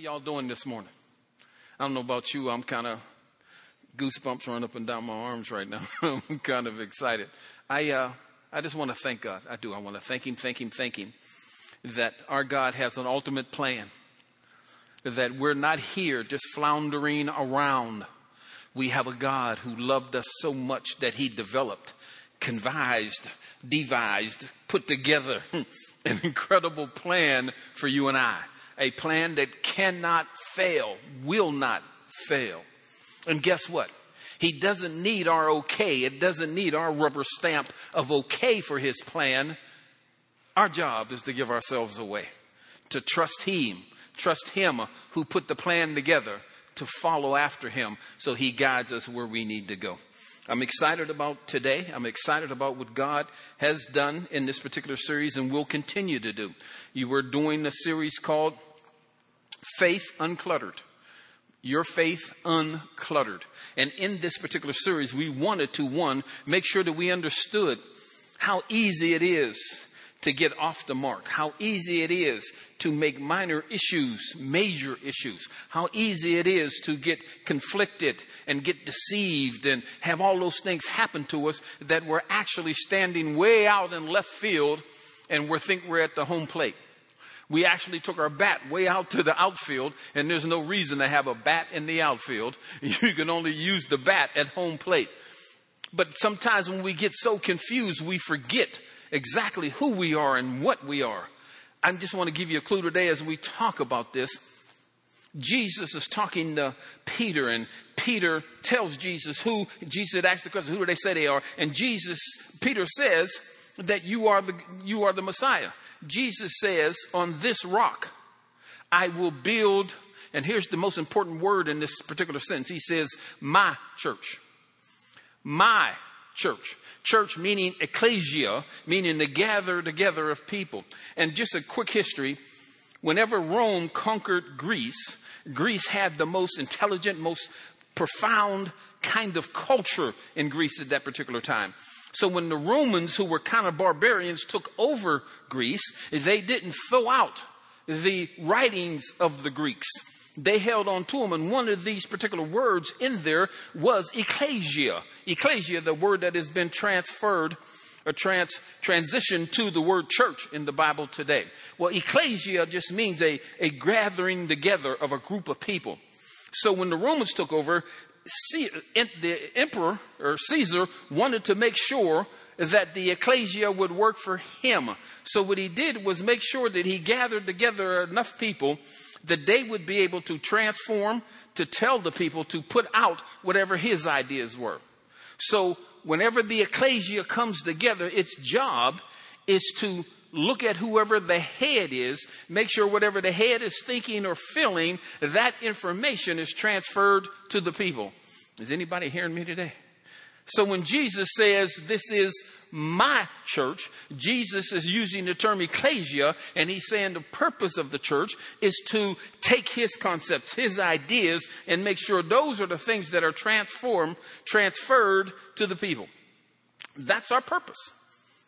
y'all doing this morning? I don't know about you. I'm kind of goosebumps run up and down my arms right now. I'm kind of excited. I, uh, I just want to thank God. I do. I want to thank Him, thank Him, thank Him that our God has an ultimate plan. That we're not here just floundering around. We have a God who loved us so much that He developed, convised, devised, put together an incredible plan for you and I. A plan that cannot fail, will not fail. And guess what? He doesn't need our okay. It doesn't need our rubber stamp of okay for his plan. Our job is to give ourselves away, to trust him, trust him who put the plan together, to follow after him so he guides us where we need to go. I'm excited about today. I'm excited about what God has done in this particular series and will continue to do. You were doing a series called Faith Uncluttered. Your faith uncluttered. And in this particular series, we wanted to, one, make sure that we understood how easy it is to get off the mark, how easy it is to make minor issues major issues, how easy it is to get conflicted and get deceived and have all those things happen to us that we're actually standing way out in left field and we think we're at the home plate. We actually took our bat way out to the outfield and there's no reason to have a bat in the outfield. You can only use the bat at home plate. But sometimes when we get so confused, we forget exactly who we are and what we are. I just want to give you a clue today as we talk about this. Jesus is talking to Peter, and Peter tells Jesus who, Jesus asked the question, who do they say they are? And Jesus, Peter says that you are the, you are the Messiah. Jesus says, on this rock, I will build, and here's the most important word in this particular sentence. He says, my church. My church. Church meaning ecclesia, meaning the gather together of people. And just a quick history. Whenever Rome conquered Greece, Greece had the most intelligent, most profound kind of culture in Greece at that particular time. So when the Romans, who were kind of barbarians, took over Greece, they didn't throw out the writings of the Greeks they held on to them. And one of these particular words in there was ecclesia. Ecclesia, the word that has been transferred or trans, transitioned to the word church in the Bible today. Well, ecclesia just means a, a gathering together of a group of people. So when the Romans took over, the emperor or Caesar wanted to make sure that the ecclesia would work for him. So what he did was make sure that he gathered together enough people that they would be able to transform, to tell the people to put out whatever his ideas were. So whenever the ecclesia comes together, its job is to look at whoever the head is, make sure whatever the head is thinking or feeling, that information is transferred to the people. Is anybody hearing me today? So when Jesus says this is my church. Jesus is using the term ecclesia, and he's saying the purpose of the church is to take his concepts, his ideas, and make sure those are the things that are transformed, transferred to the people. That's our purpose.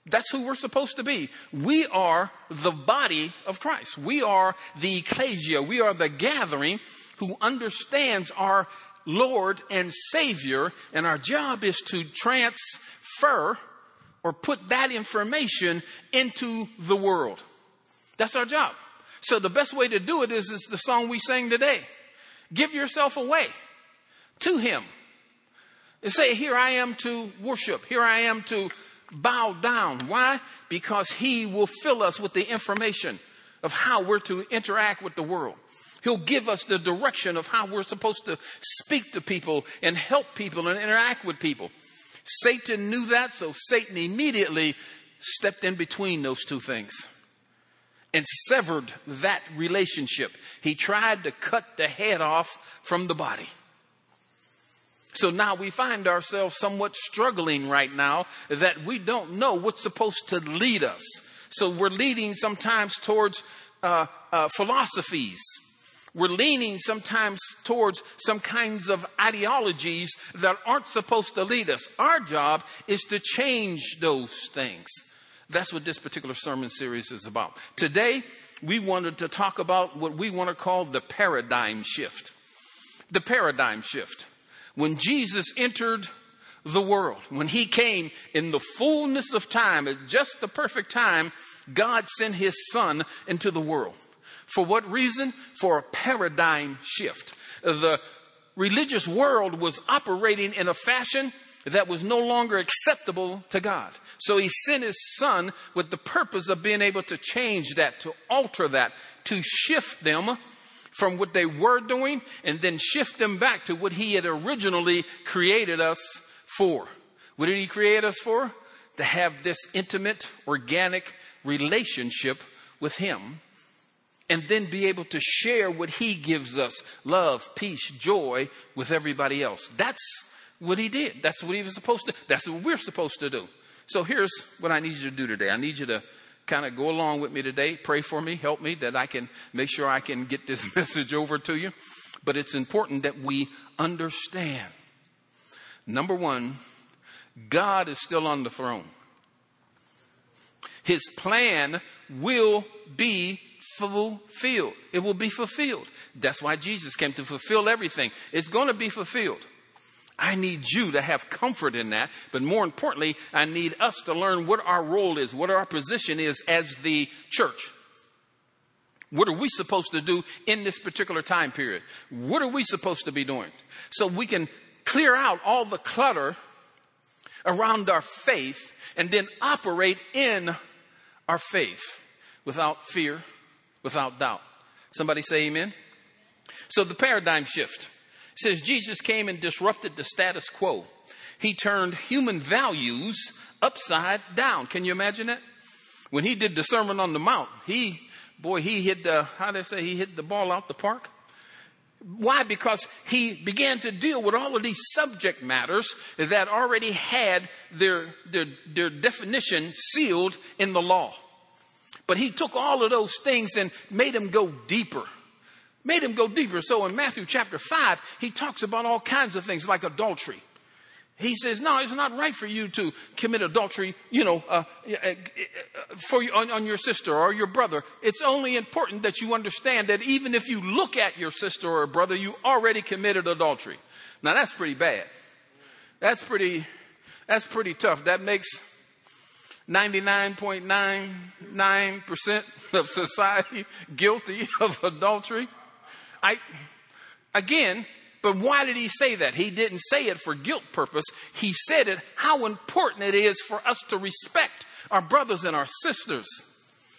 That's who we're supposed to be. We are the body of Christ. We are the ecclesia. We are the gathering who understands our Lord and Savior, and our job is to transfer or put that information into the world. That's our job. So the best way to do it is, is the song we sang today. Give yourself away to Him. And say, here I am to worship. Here I am to bow down. Why? Because He will fill us with the information of how we're to interact with the world. He'll give us the direction of how we're supposed to speak to people and help people and interact with people. Satan knew that, so Satan immediately stepped in between those two things and severed that relationship. He tried to cut the head off from the body. So now we find ourselves somewhat struggling right now that we don't know what's supposed to lead us. So we're leading sometimes towards uh, uh, philosophies we're leaning sometimes towards some kinds of ideologies that aren't supposed to lead us. Our job is to change those things. That's what this particular sermon series is about. Today, we wanted to talk about what we want to call the paradigm shift. The paradigm shift. When Jesus entered the world, when he came in the fullness of time, at just the perfect time, God sent his son into the world. For what reason? For a paradigm shift. The religious world was operating in a fashion that was no longer acceptable to God. So he sent his son with the purpose of being able to change that, to alter that, to shift them from what they were doing and then shift them back to what he had originally created us for. What did he create us for? To have this intimate, organic relationship with him and then be able to share what he gives us love, peace, joy with everybody else. That's what he did. That's what he was supposed to. That's what we're supposed to do. So here's what I need you to do today. I need you to kind of go along with me today. Pray for me, help me that I can make sure I can get this message over to you. But it's important that we understand. Number one, God is still on the throne. His plan will be fulfilled. It will be fulfilled. That's why Jesus came to fulfill everything. It's going to be fulfilled. I need you to have comfort in that. But more importantly, I need us to learn what our role is, what our position is as the church. What are we supposed to do in this particular time period? What are we supposed to be doing? So we can clear out all the clutter around our faith and then operate in our faith without fear, without doubt. Somebody say amen. So the paradigm shift says Jesus came and disrupted the status quo. He turned human values upside down. Can you imagine that? When he did the Sermon on the Mount, he, boy, he hit the, how they say, he hit the ball out the park. Why? Because he began to deal with all of these subject matters that already had their, their, their definition sealed in the law. But he took all of those things and made them go deeper made him go deeper. So in Matthew chapter 5, he talks about all kinds of things like adultery. He says, no, it's not right for you to commit adultery, you know, uh, uh, uh for on, on your sister or your brother. It's only important that you understand that even if you look at your sister or brother, you already committed adultery. Now that's pretty bad. That's pretty, that's pretty tough. That makes 99.99% of society guilty of adultery. I, again, but why did he say that? He didn't say it for guilt purpose. He said it how important it is for us to respect our brothers and our sisters.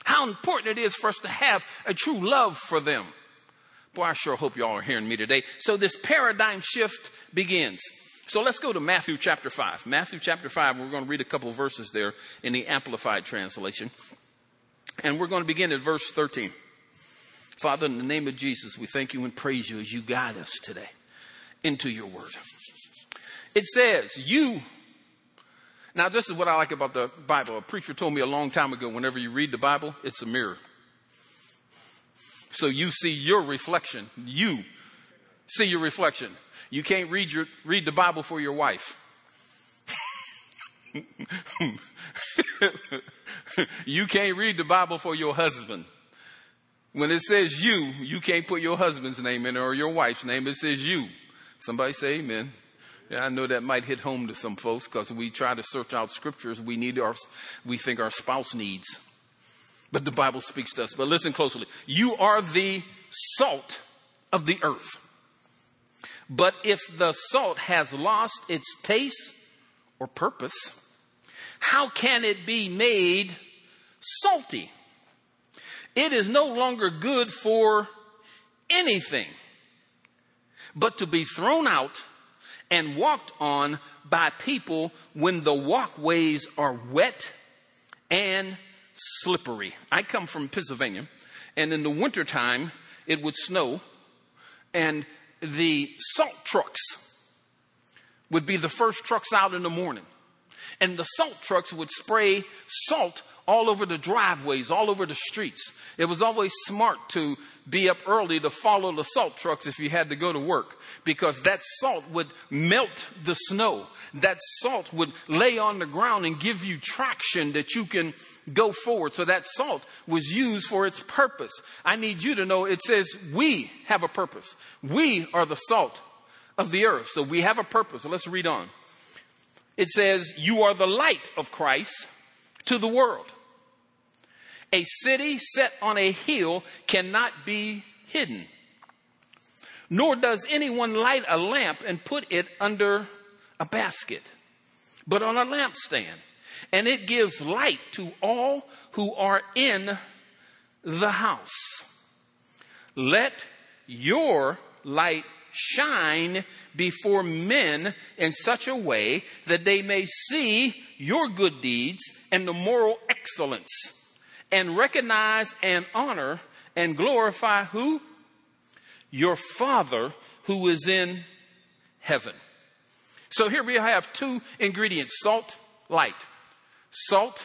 How important it is for us to have a true love for them. Boy, I sure hope y'all are hearing me today. So this paradigm shift begins. So let's go to Matthew chapter 5. Matthew chapter 5, we're going to read a couple verses there in the Amplified Translation. And we're going to begin at verse 13. Father, in the name of Jesus, we thank you and praise you as you guide us today into your word. It says, You. Now, this is what I like about the Bible. A preacher told me a long time ago whenever you read the Bible, it's a mirror. So you see your reflection. You see your reflection. You can't read, your, read the Bible for your wife. you can't read the Bible for your husband. When it says you, you can't put your husband's name in or your wife's name. It says you. Somebody say amen. Yeah, I know that might hit home to some folks because we try to search out scriptures we need our, we think our spouse needs. But the Bible speaks to us. But listen closely. You are the salt of the earth. But if the salt has lost its taste or purpose, how can it be made salty? It is no longer good for anything but to be thrown out and walked on by people when the walkways are wet and slippery. I come from Pennsylvania, and in the wintertime, it would snow, and the salt trucks would be the first trucks out in the morning. And the salt trucks would spray salt all over the driveways, all over the streets. It was always smart to be up early to follow the salt trucks if you had to go to work because that salt would melt the snow. That salt would lay on the ground and give you traction that you can go forward. So that salt was used for its purpose. I need you to know it says we have a purpose. We are the salt of the earth. So we have a purpose. So let's read on. It says, You are the light of Christ to the world. A city set on a hill cannot be hidden. Nor does anyone light a lamp and put it under a basket, but on a lampstand. And it gives light to all who are in the house. Let your light shine before men in such a way that they may see your good deeds and the moral excellence and recognize and honor and glorify who? Your Father who is in heaven. So here we have two ingredients salt, light. Salt,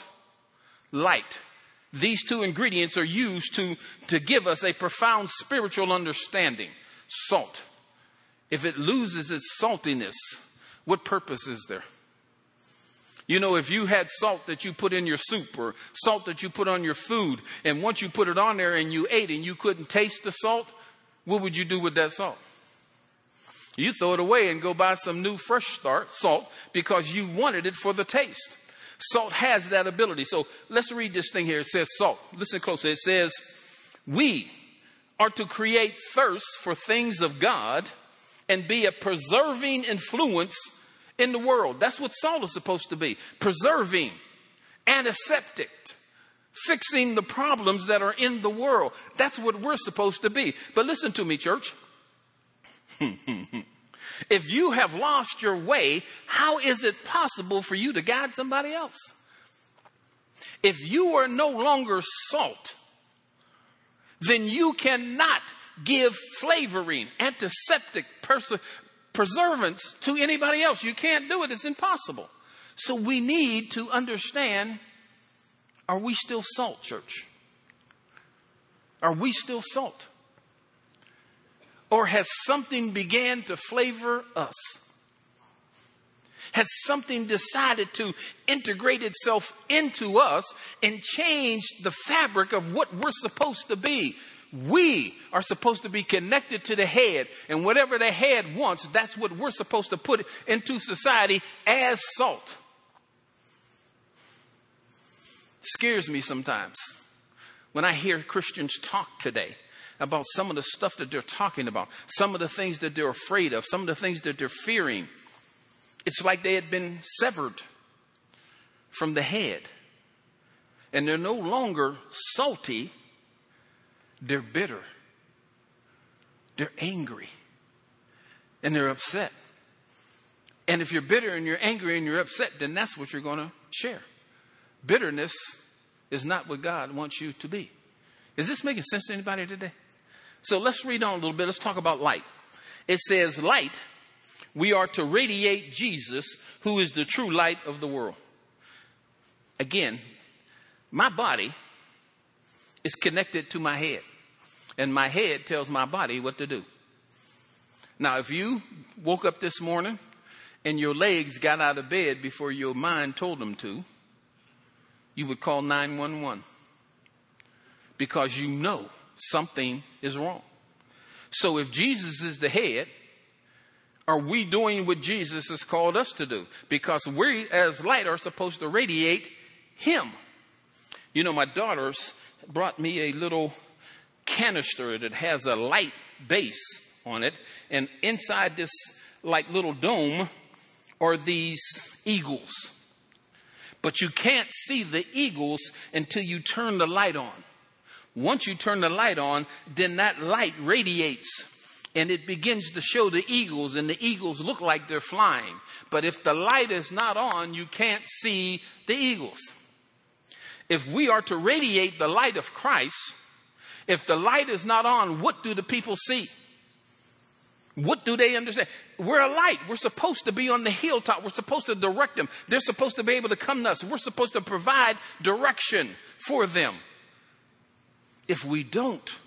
light. These two ingredients are used to, to give us a profound spiritual understanding. Salt. If it loses its saltiness, what purpose is there? You know, if you had salt that you put in your soup or salt that you put on your food, and once you put it on there and you ate and you couldn't taste the salt, what would you do with that salt? You throw it away and go buy some new fresh start salt because you wanted it for the taste. Salt has that ability. So let's read this thing here. It says salt. Listen closely. It says, We are to create thirst for things of God and be a preserving influence in the world. That's what salt is supposed to be preserving, antiseptic, fixing the problems that are in the world. That's what we're supposed to be. But listen to me, church. if you have lost your way, how is it possible for you to guide somebody else? If you are no longer salt, then you cannot give flavoring, antiseptic, pers- to anybody else. You can't do it, it's impossible. So we need to understand are we still salt, church? Are we still salt? Or has something began to flavor us? Has something decided to integrate itself into us and change the fabric of what we're supposed to be? We are supposed to be connected to the head, and whatever the head wants, that's what we're supposed to put into society as salt. Scares me sometimes when I hear Christians talk today about some of the stuff that they're talking about, some of the things that they're afraid of, some of the things that they're fearing. It's like they had been severed from the head. And they're no longer salty they're bitter. They're angry. And they're upset. And if you're bitter and you're angry and you're upset, then that's what you're going to share. Bitterness is not what God wants you to be. Is this making sense to anybody today? So let's read on a little bit. Let's talk about light. It says, Light, we are to radiate Jesus, who is the true light of the world. Again, my body is connected to my head, and my head tells my body what to do. Now, if you woke up this morning and your legs got out of bed before your mind told them to, you would call 911 because you know something is wrong. So if Jesus is the head, are we doing what Jesus has called us to do? Because we as light are supposed to radiate Him. You know, my daughters brought me a little canister that has a light base on it. And inside this like little dome are these eagles. But you can't see the eagles until you turn the light on. Once you turn the light on, then that light radiates and it begins to show the eagles and the eagles look like they're flying. But if the light is not on, you can't see the eagles if we are to radiate the light of Christ, if the light is not on, what do the people see? What do they understand? We're a light. We're supposed to be on the hilltop. We're supposed to direct them. They're supposed to be able to come to us. We're supposed to provide direction for them. If we don't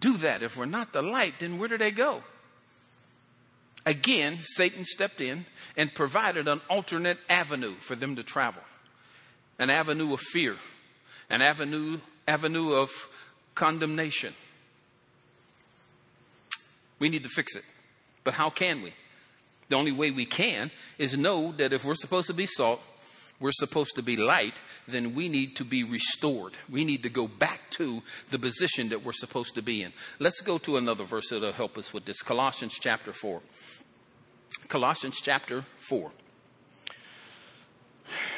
do that, if we're not the light, then where do they go? Again, Satan stepped in and provided an alternate avenue for them to travel an avenue of fear, an avenue, avenue of condemnation. We need to fix it. But how can we? The only way we can is know that if we're supposed to be salt, we're supposed to be light, then we need to be restored. We need to go back to the position that we're supposed to be in. Let's go to another verse that'll help us with this Colossians chapter 4. Colossians chapter 4.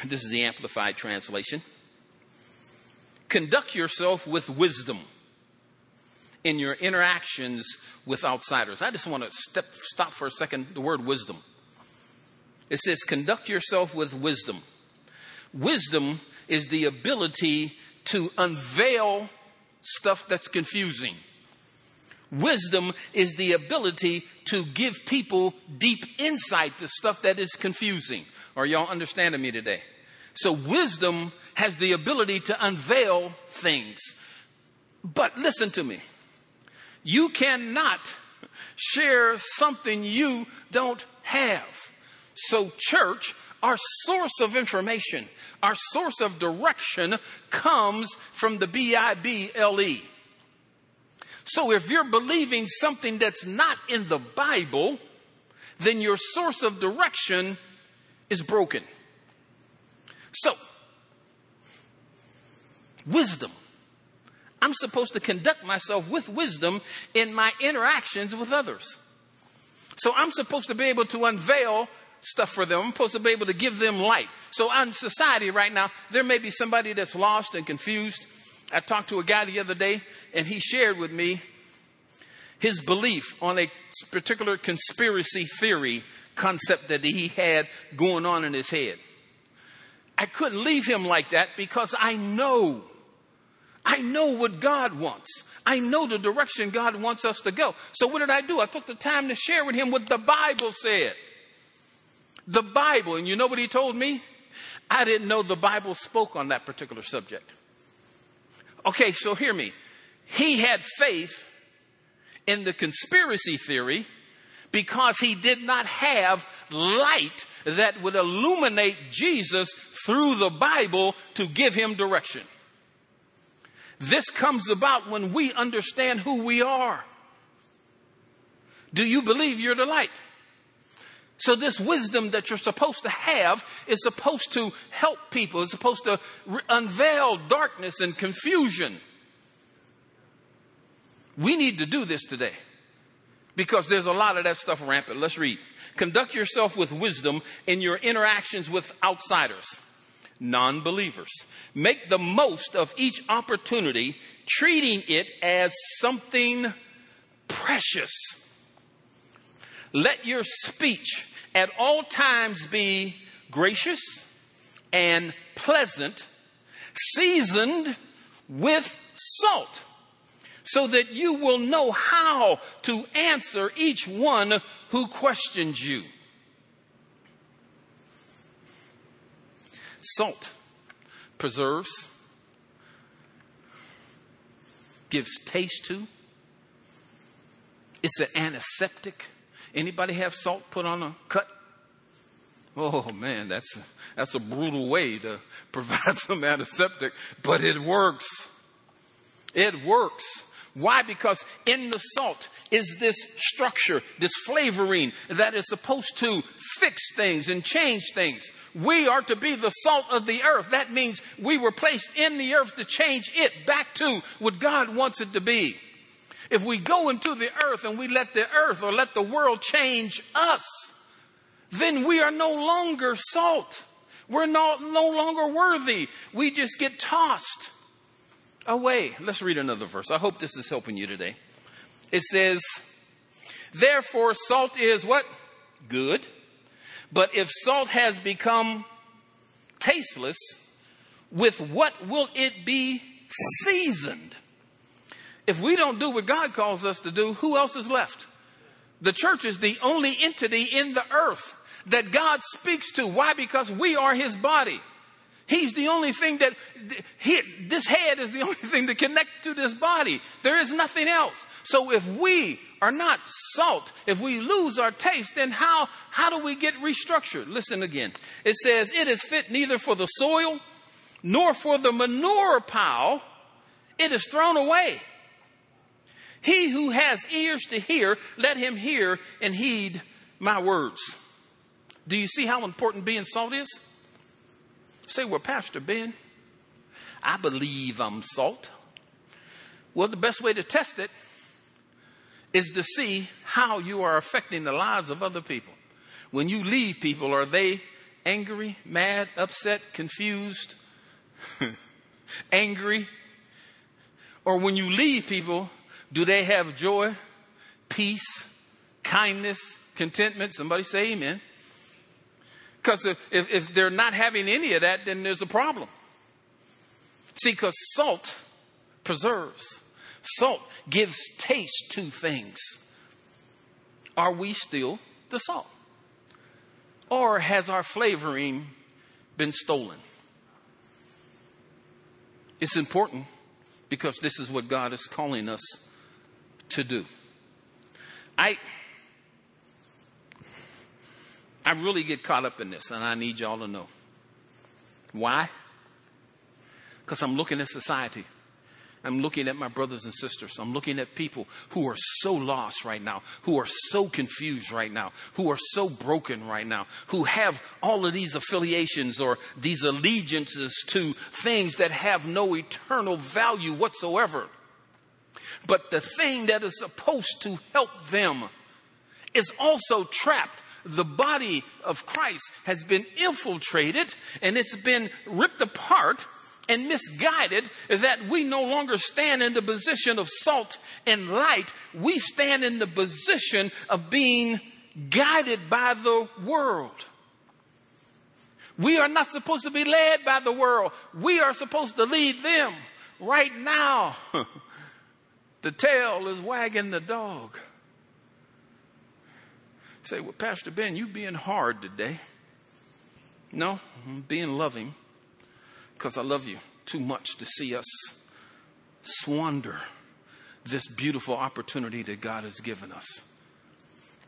This is the Amplified Translation. Conduct yourself with wisdom in your interactions with outsiders. I just want to step, stop for a second. The word wisdom. It says, conduct yourself with wisdom. Wisdom is the ability to unveil stuff that's confusing. Wisdom is the ability to give people deep insight to stuff that is confusing. Are y'all understanding me today? So wisdom has the ability to unveil things. But listen to me. You cannot share something you don't have. So, church, our source of information, our source of direction comes from the B I B L E. So, if you're believing something that's not in the Bible, then your source of direction is broken. So, wisdom I'm supposed to conduct myself with wisdom in my interactions with others. So I'm supposed to be able to unveil stuff for them. I'm supposed to be able to give them light. So in society right now, there may be somebody that's lost and confused. I talked to a guy the other day and he shared with me his belief on a particular conspiracy theory concept that he had going on in his head. I couldn't leave him like that because I know I know what God wants. I know the direction God wants us to go. So what did I do? I took the time to share with him what the Bible said. The Bible. And you know what he told me? I didn't know the Bible spoke on that particular subject. Okay, so hear me. He had faith in the conspiracy theory because he did not have light that would illuminate Jesus through the Bible to give him direction. This comes about when we understand who we are. Do you believe you're the light? So this wisdom that you're supposed to have is supposed to help people. It's supposed to re- unveil darkness and confusion. We need to do this today because there's a lot of that stuff rampant. Let's read. Conduct yourself with wisdom in your interactions with outsiders non believers. Make the most of each opportunity, treating it as something precious. Let your speech at all times be gracious and pleasant, seasoned with salt, so that you will know how to answer each one who questions you. Salt preserves, gives taste to. It's an antiseptic. Anybody have salt put on a cut? Oh man, that's a, that's a brutal way to provide some antiseptic, but it works. It works. Why? Because in the salt is this structure, this flavoring that is supposed to fix things and change things. We are to be the salt of the earth. That means we were placed in the earth to change it back to what God wants it to be. If we go into the earth and we let the earth or let the world change us, then we are no longer salt. We're no, no longer worthy. We just get tossed Oh, away. Let's read another verse. I hope this is helping you today. It says, Therefore, salt is what? Good. But if salt has become tasteless, with what will it be seasoned? If we don't do what God calls us to do, who else is left? The church is the only entity in the earth that God speaks to. Why? Because we are his body. He's the only thing that, he, this head is the only thing that connects to this body. There is nothing else. So if we are not salt, if we lose our taste, then how, how do we get restructured? Listen again. It says, it is fit neither for the soil nor for the manure pile. It is thrown away. He who has ears to hear, let him hear and heed my words. Do you see how important being salt is? Say, well, Pastor Ben, I believe I'm salt. Well, the best way to test it is to see how you are affecting the lives of other people. When you leave people, are they angry, mad, upset, confused, angry? Or when you leave people, do they have joy, peace, kindness, contentment? Somebody say amen. Because if, if they're not having any of that, then there's a problem. See, because salt preserves, salt gives taste to things. Are we still the salt? Or has our flavoring been stolen? It's important because this is what God is calling us to do. I I really get caught up in this, and I need y'all to know. Why? Because I'm looking at society. I'm looking at my brothers and sisters. I'm looking at people who are so lost right now, who are so confused right now, who are so broken right now, who have all of these affiliations or these allegiances to things that have no eternal value whatsoever. But the thing that is supposed to help them is also trapped the body of Christ has been infiltrated and it's been ripped apart and misguided that we no longer stand in the position of salt and light. We stand in the position of being guided by the world. We are not supposed to be led by the world. We are supposed to lead them. Right now, the tail is wagging the dog say, well, Pastor Ben, you being hard today. No, I'm being loving because I love you too much to see us squander this beautiful opportunity that God has given us.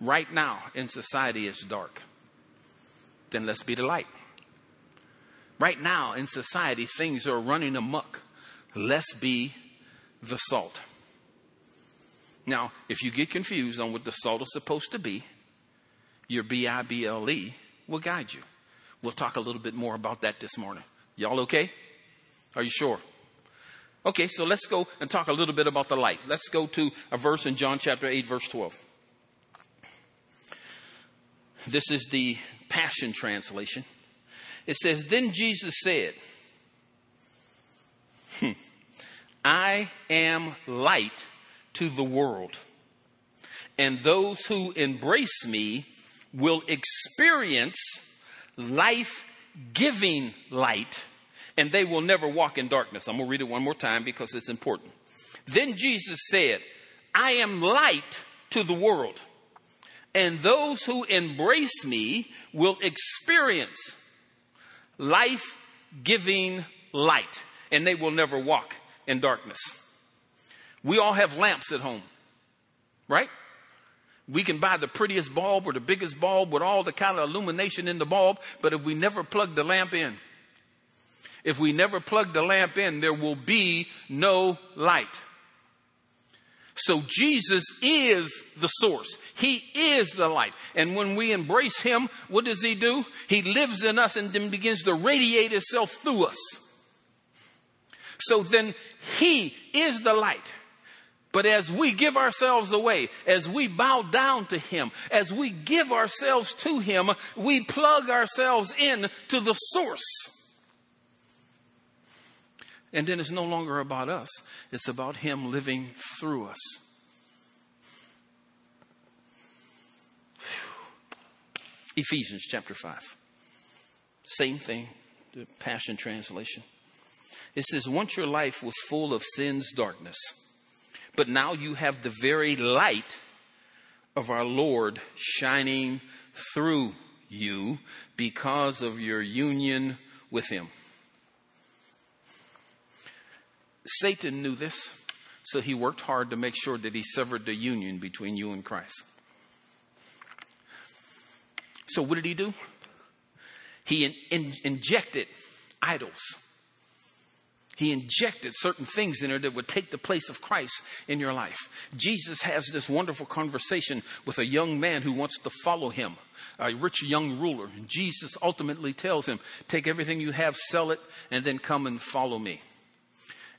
Right now in society, it's dark. Then let's be the light. Right now in society, things are running amok. Let's be the salt. Now, if you get confused on what the salt is supposed to be, your B I B L E will guide you. We'll talk a little bit more about that this morning. Y'all okay? Are you sure? Okay, so let's go and talk a little bit about the light. Let's go to a verse in John chapter 8, verse 12. This is the Passion Translation. It says, Then Jesus said, hmm, I am light to the world, and those who embrace me will experience life giving light and they will never walk in darkness. I'm going to read it one more time because it's important. Then Jesus said, I am light to the world, and those who embrace me will experience life giving light, and they will never walk in darkness. We all have lamps at home, right? We can buy the prettiest bulb or the biggest bulb with all the kind of illumination in the bulb, but if we never plug the lamp in, if we never plug the lamp in, there will be no light. So Jesus is the source. He is the light. And when we embrace Him, what does He do? He lives in us and then begins to radiate Himself through us. So then He is the light. But as we give ourselves away, as we bow down to Him, as we give ourselves to Him, we plug ourselves in to the source. And then it's no longer about us, it's about Him living through us. Ephesians chapter 5. Same thing, the Passion Translation. It says, Once your life was full of sin's darkness but now you have the very light of our Lord shining through you because of your union with Him. Satan knew this, so he worked hard to make sure that he severed the union between you and Christ. So, what did he do? He in, in, injected idols. He injected certain things in her that would take the place of Christ in your life. Jesus has this wonderful conversation with a young man who wants to follow him, a rich young ruler. And Jesus ultimately tells him, Take everything you have, sell it, and then come and follow me.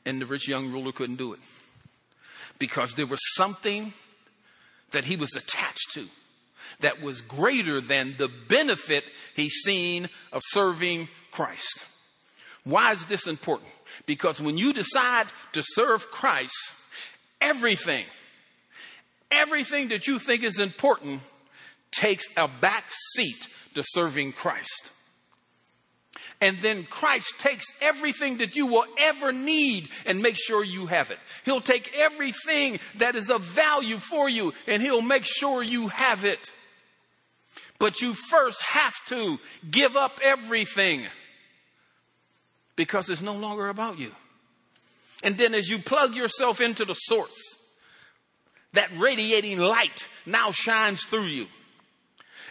And the rich young ruler couldn't do it because there was something that he was attached to that was greater than the benefit he's seen of serving Christ. Why is this important? Because when you decide to serve Christ, everything, everything that you think is important takes a back seat to serving Christ. And then Christ takes everything that you will ever need and make sure you have it. He'll take everything that is of value for you and he'll make sure you have it. But you first have to give up everything because it's no longer about you. And then as you plug yourself into the source, that radiating light now shines through you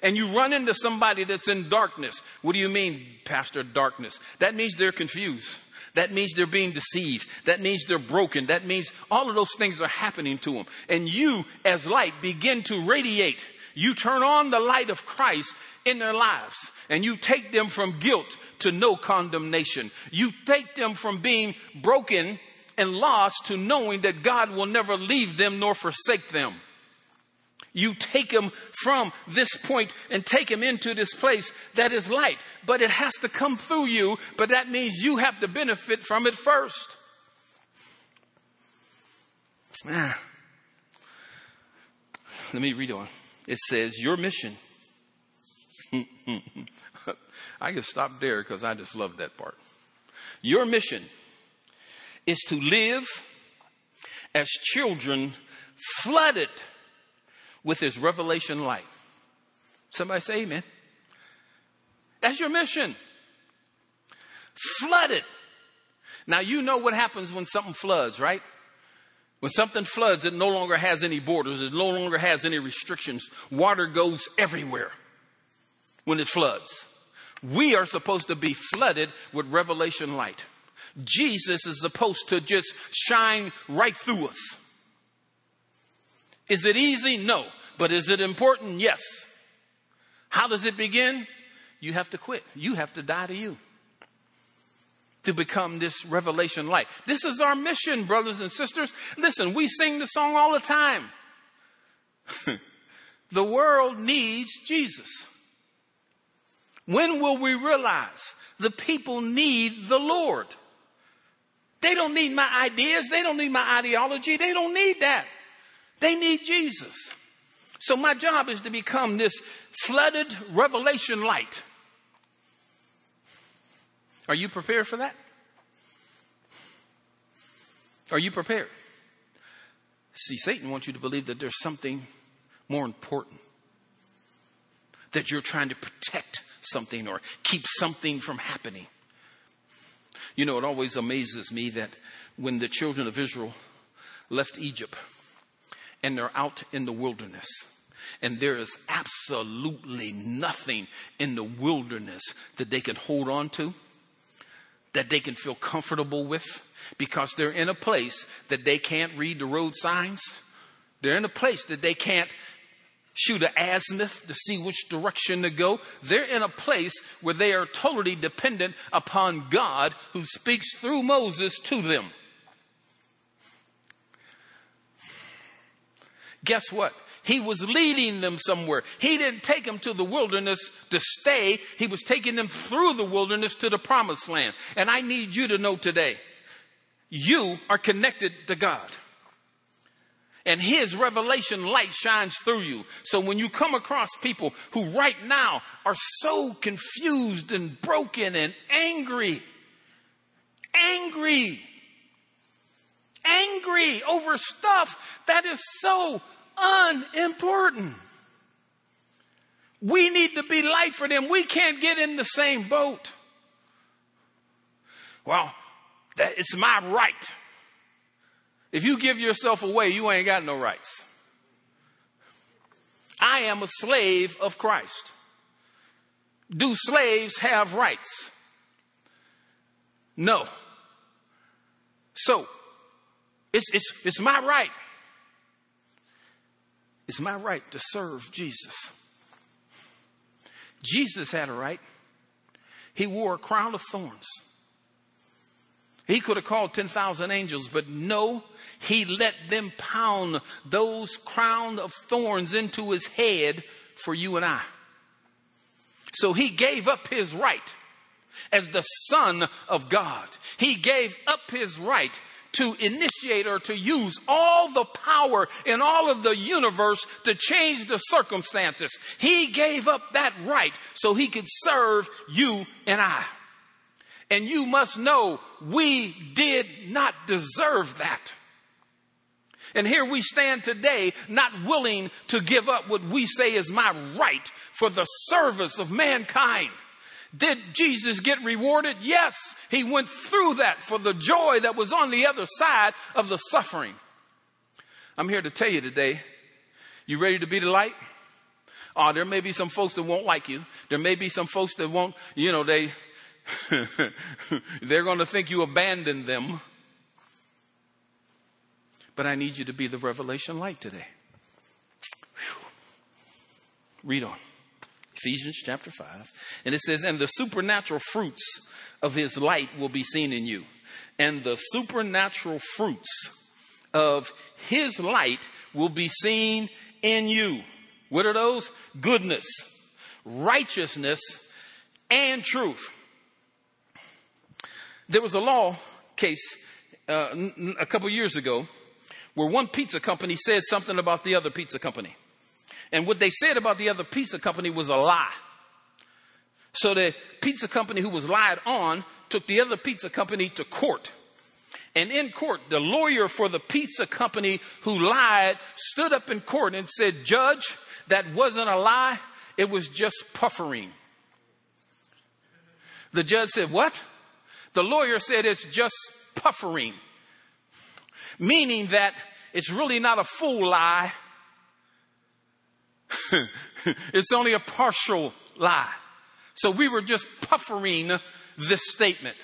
and you run into somebody that's in darkness. What do you mean, Pastor, darkness? That means they're confused. That means they're being deceived. That means they're broken. That means all of those things are happening to them. And you, as light, begin to radiate. You turn on the light of Christ in their lives and you take them from guilt to no condemnation. You take them from being broken and lost to knowing that God will never leave them nor forsake them. You take them from this point and take them into this place that is light. But it has to come through you, but that means you have to benefit from it first. Ah. Let me read on. It says, Your mission. I can stop there because I just love that part. Your mission is to live as children flooded with his revelation light. Somebody say amen. That's your mission. Flooded. Now you know what happens when something floods, right? When something floods, it no longer has any borders. It no longer has any restrictions. Water goes everywhere when it floods. We are supposed to be flooded with revelation light. Jesus is supposed to just shine right through us. Is it easy? No. But is it important? Yes. How does it begin? You have to quit. You have to die to you to become this revelation light. This is our mission, brothers and sisters. Listen, we sing the song all the time. the world needs Jesus. When will we realize the people need the Lord? They don't need my ideas. They don't need my ideology. They don't need that. They need Jesus. So my job is to become this flooded revelation light. Are you prepared for that? Are you prepared? See, Satan wants you to believe that there's something more important, that you're trying to protect something or keep something from happening. You know, it always amazes me that when the children of Israel left Egypt, and they're out in the wilderness. And there is absolutely nothing in the wilderness that they can hold on to, that they can feel comfortable with, because they're in a place that they can't read the road signs. They're in a place that they can't shoot an azimuth to see which direction to go. They're in a place where they are totally dependent upon God who speaks through Moses to them. guess what? He was leading them somewhere. He didn't take them to the wilderness to stay. He was taking them through the wilderness to the promised land. And I need you to know today, you are connected to God. And His revelation light shines through you. So when you come across people who right now are so confused and broken and angry, angry, angry over stuff that is so unimportant. We need to be light for them. We can't get in the same boat. Well, that, it's my right. If you give yourself away, you ain't got no rights. I am a slave of Christ. Do slaves have rights? No. So, it's, it's, it's my right. It's my right to serve Jesus. Jesus had a right. He wore a crown of thorns. He could have called 10,000 angels, but no, he let them pound those crown of thorns into his head for you and I. So he gave up his right as the son of God. He gave up his right to initiate or to use all the power in all of the universe to change the circumstances. He gave up that right so he could serve you and I. And you must know we did not deserve that. And here we stand today, not willing to give up what we say is my right for the service of mankind. Did Jesus get rewarded? Yes, he went through that for the joy that was on the other side of the suffering. I'm here to tell you today, you ready to be the light? Oh, there may be some folks that won't like you. There may be some folks that won't, you know, they, They're going to think you abandoned them. But I need you to be the revelation light today. Whew. Read on. Ephesians chapter 5. And it says, And the supernatural fruits of his light will be seen in you. And the supernatural fruits of his light will be seen in you. What are those? Goodness, righteousness, and truth. There was a law case uh, a couple years ago where one pizza company said something about the other pizza company. And what they said about the other pizza company was a lie. So the pizza company who was lied on took the other pizza company to court. And in court, the lawyer for the pizza company who lied stood up in court and said, Judge, that wasn't a lie. It was just puffering. The judge said, What? The lawyer said it's just puffering, meaning that it's really not a full lie. it's only a partial lie. So we were just puffering this statement.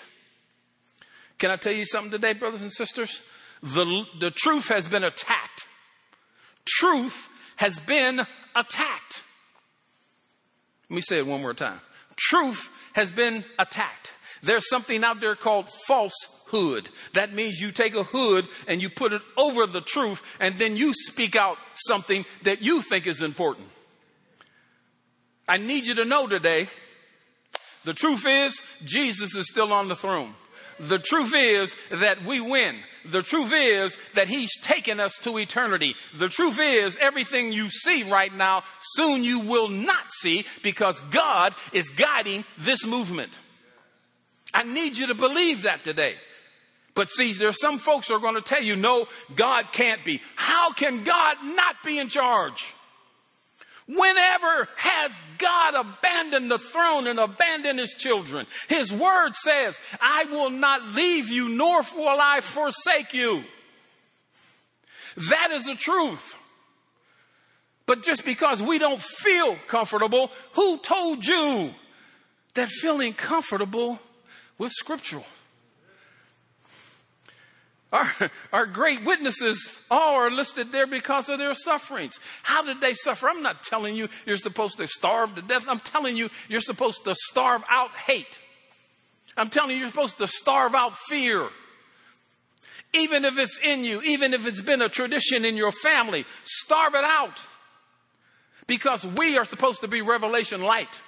Can I tell you something today, brothers and sisters? The, the truth has been attacked. Truth has been attacked. Let me say it one more time. Truth has been attacked. There's something out there called falsehood. That means you take a hood and you put it over the truth and then you speak out something that you think is important. I need you to know today, the truth is Jesus is still on the throne. The truth is that we win. The truth is that He's taken us to eternity. The truth is everything you see right now, soon you will not see because God is guiding this movement. I need you to believe that today. But see, there's some folks who are going to tell you, no, God can't be. How can God not be in charge? Whenever has God abandoned the throne and abandoned his children? His word says, I will not leave you, nor will I forsake you. That is the truth. But just because we don't feel comfortable, who told you that feeling comfortable was scriptural. Our, our great witnesses all are listed there because of their sufferings. How did they suffer? I'm not telling you you're supposed to starve to death. I'm telling you you're supposed to starve out hate. I'm telling you you're supposed to starve out fear. Even if it's in you, even if it's been a tradition in your family, starve it out. Because we are supposed to be revelation light.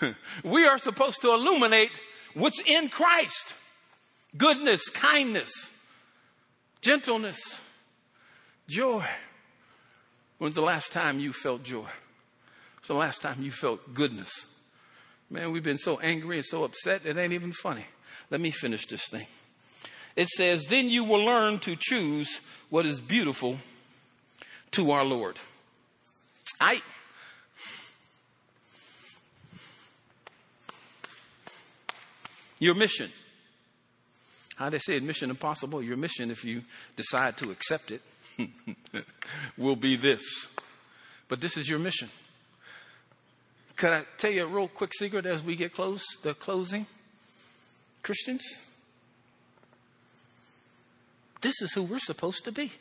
we are supposed to illuminate what's in Christ goodness, kindness, gentleness, joy. When's the last time you felt joy? When's the last time you felt goodness? Man, we've been so angry and so upset, it ain't even funny. Let me finish this thing. It says, Then you will learn to choose what is beautiful, to our Lord. I, your mission. How they say it, mission impossible. Your mission, if you decide to accept it, will be this. But this is your mission. Could I tell you a real quick secret as we get close, the closing? Christians, this is who we're supposed to be.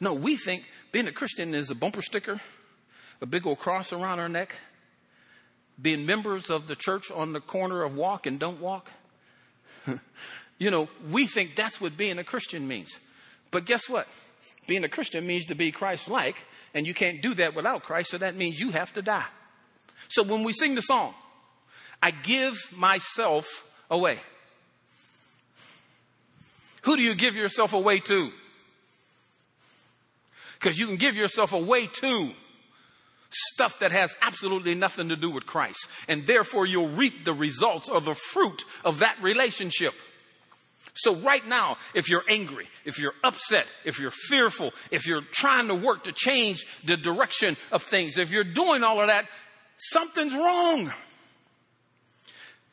No, we think being a Christian is a bumper sticker, a big old cross around our neck, being members of the church on the corner of walk and don't walk. you know, we think that's what being a Christian means. But guess what? Being a Christian means to be Christ like, and you can't do that without Christ, so that means you have to die. So when we sing the song, I give myself away. Who do you give yourself away to? Because you can give yourself away to stuff that has absolutely nothing to do with Christ. And therefore you'll reap the results or the fruit of that relationship. So right now, if you're angry, if you're upset, if you're fearful, if you're trying to work to change the direction of things, if you're doing all of that, something's wrong.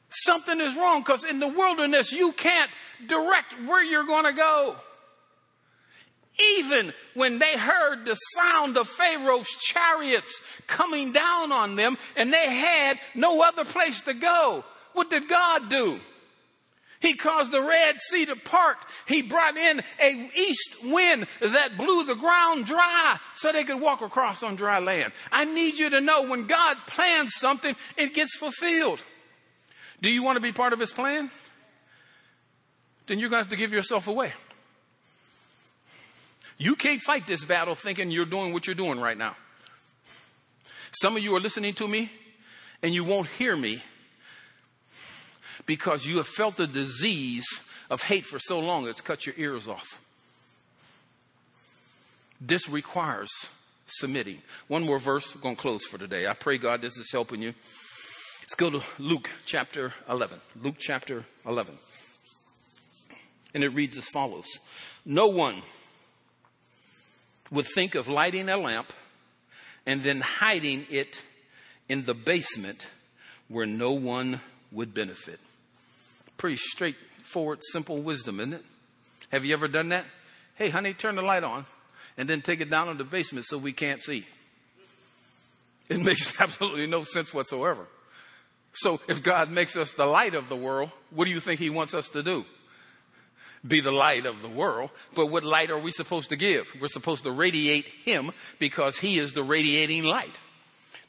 Something is wrong because in the wilderness, you can't direct where you're going to go. Even when they heard the sound of Pharaoh's chariots coming down on them and they had no other place to go, what did God do? He caused the Red Sea to part. He brought in a east wind that blew the ground dry so they could walk across on dry land. I need you to know when God plans something, it gets fulfilled. Do you want to be part of his plan? Then you're going to have to give yourself away. You can't fight this battle thinking you're doing what you're doing right now. Some of you are listening to me and you won't hear me because you have felt the disease of hate for so long it's cut your ears off. This requires submitting. One more verse, going to close for today. I pray, God, this is helping you. Let's go to Luke chapter 11. Luke chapter 11. And it reads as follows No one would think of lighting a lamp and then hiding it in the basement where no one would benefit. Pretty straightforward, simple wisdom, isn't it? Have you ever done that? Hey, honey, turn the light on and then take it down in the basement so we can't see. It makes absolutely no sense whatsoever. So if God makes us the light of the world, what do you think he wants us to do? Be the light of the world. But what light are we supposed to give? We're supposed to radiate Him because He is the radiating light.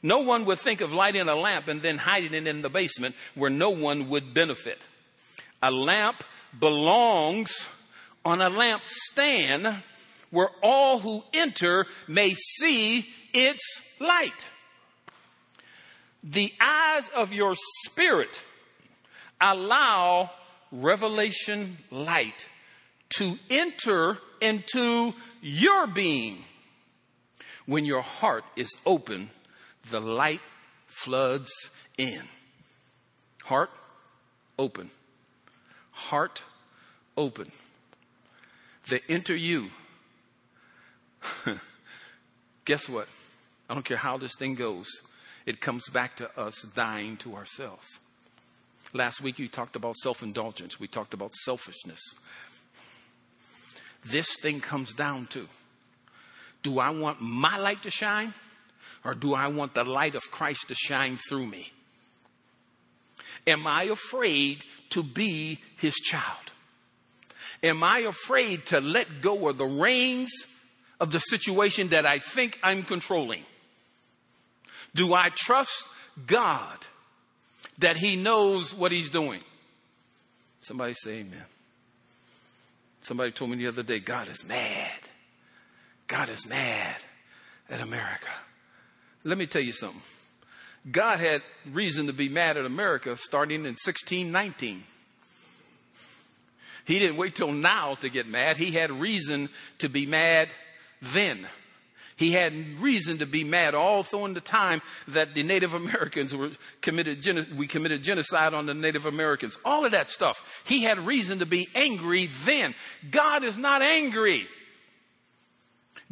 No one would think of lighting a lamp and then hiding it in the basement where no one would benefit. A lamp belongs on a lamp stand where all who enter may see its light. The eyes of your spirit allow revelation light to enter into your being. When your heart is open, the light floods in. Heart open. Heart open. They enter you. Guess what? I don't care how this thing goes. It comes back to us dying to ourselves. Last week you talked about self indulgence, we talked about selfishness. This thing comes down to do I want my light to shine or do I want the light of Christ to shine through me? Am I afraid to be his child? Am I afraid to let go of the reins of the situation that I think I'm controlling? Do I trust God that he knows what he's doing. Somebody say amen. Somebody told me the other day, God is mad. God is mad at America. Let me tell you something. God had reason to be mad at America starting in 1619. He didn't wait till now to get mad. He had reason to be mad then. He had reason to be mad all through the time that the Native Americans were committed, we committed genocide on the Native Americans. All of that stuff. He had reason to be angry then. God is not angry.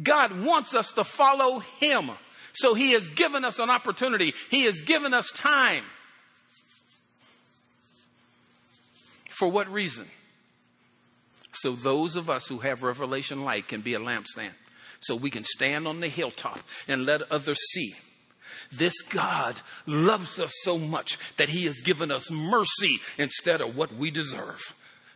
God wants us to follow Him. So He has given us an opportunity. He has given us time. For what reason? So those of us who have revelation light can be a lampstand. So we can stand on the hilltop and let others see. This God loves us so much that He has given us mercy instead of what we deserve.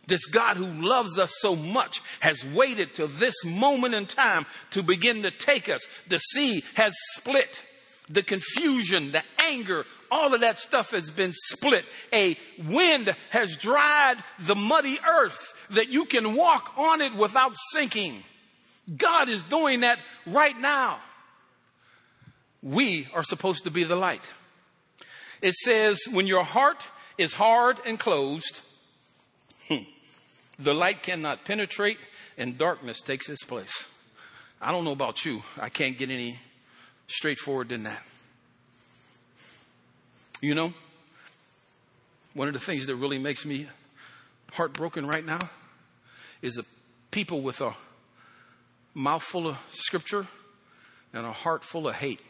This God who loves us so much has waited till this moment in time to begin to take us. The sea has split. The confusion, the anger, all of that stuff has been split. A wind has dried the muddy earth that you can walk on it without sinking. God is doing that right now. We are supposed to be the light. It says, when your heart is hard and closed, hmm, the light cannot penetrate and darkness takes its place. I don't know about you. I can't get any straightforward than that. You know, one of the things that really makes me heartbroken right now is the people with a mouth full of scripture and a heart full of hate.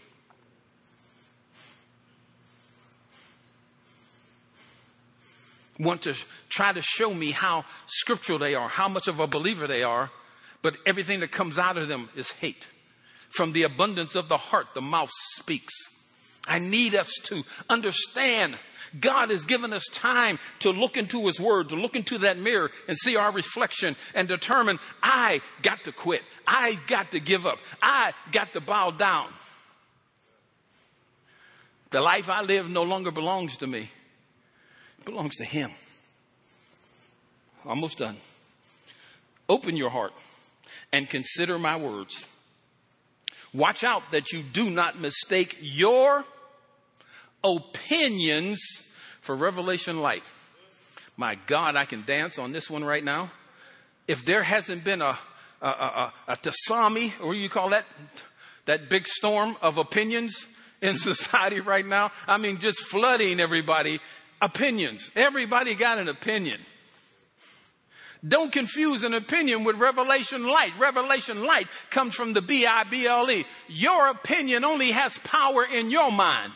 Want to try to show me how scriptural they are, how much of a believer they are, but everything that comes out of them is hate. From the abundance of the heart, the mouth speaks. I need us to understand God has given us time to look into His Word, to look into that mirror and see our reflection and determine, I got to quit. I got to give up. I got to bow down. The life I live no longer belongs to me. It belongs to Him. Almost done. Open your heart and consider my words. Watch out that you do not mistake your opinions for revelation light. My God, I can dance on this one right now. If there hasn't been a, a, a, a tsunami, or you call that? That big storm of opinions in society right now. I mean, just flooding everybody. Opinions. Everybody got an opinion. Don't confuse an opinion with revelation light. Revelation light comes from the B-I-B-L-E. Your opinion only has power in your mind.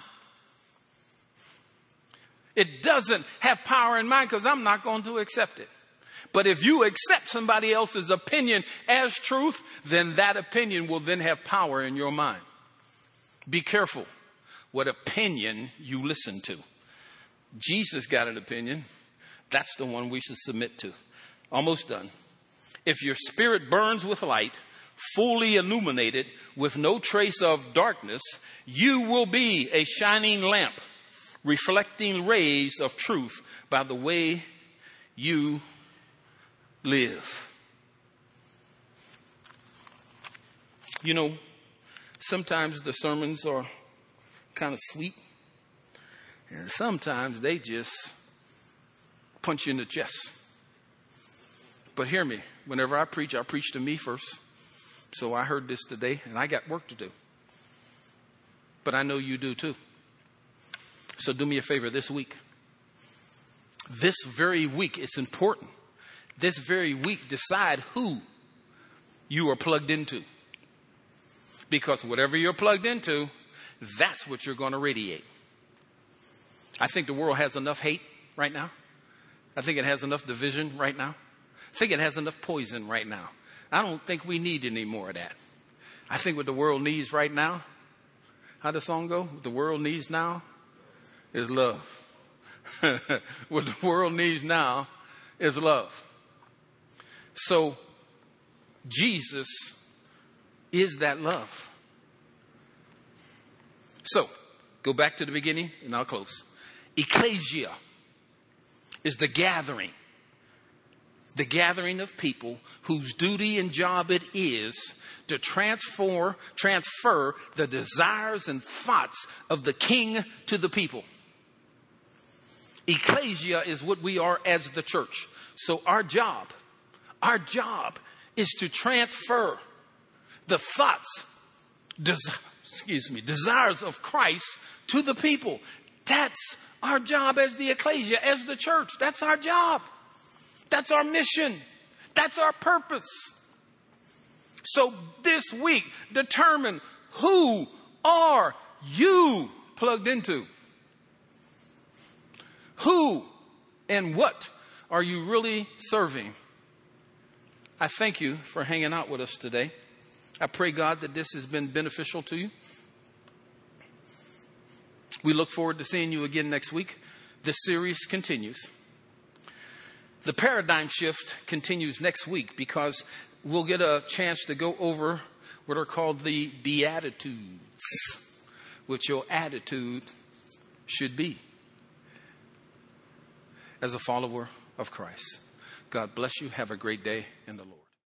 It doesn't have power in mine because I'm not going to accept it. But if you accept somebody else's opinion as truth, then that opinion will then have power in your mind. Be careful what opinion you listen to. Jesus got an opinion. That's the one we should submit to. Almost done. If your spirit burns with light, fully illuminated with no trace of darkness, you will be a shining lamp reflecting rays of truth by the way you live. You know, sometimes the sermons are kind of sweet, and sometimes they just punch you in the chest. But hear me, whenever I preach, I preach to me first. So I heard this today, and I got work to do. But I know you do too. So do me a favor this week. This very week, it's important. This very week, decide who you are plugged into. Because whatever you're plugged into, that's what you're going to radiate. I think the world has enough hate right now. I think it has enough division right now. I think it has enough poison right now. I don't think we need any more of that. I think what the world needs right now, how the song go? What the world needs now is love. what the world needs now is love. So, Jesus is that love. So, go back to the beginning and I'll close. Ecclesia is the gathering, the gathering of people whose duty and job it is to transform, transfer the desires and thoughts of the king to the people. Ecclesia is what we are as the church. So our job, our job is to transfer the thoughts, des- excuse me, desires of Christ to the people. That's our job as the ecclesia, as the church. That's our job. That's our mission. That's our purpose. So this week, determine who are you plugged into? Who and what are you really serving? I thank you for hanging out with us today. I pray, God, that this has been beneficial to you. We look forward to seeing you again next week. This series continues. The paradigm shift continues next week because we'll get a chance to go over what are called the Beatitudes, which your attitude should be as a follower of Christ. God bless you. Have a great day in the Lord.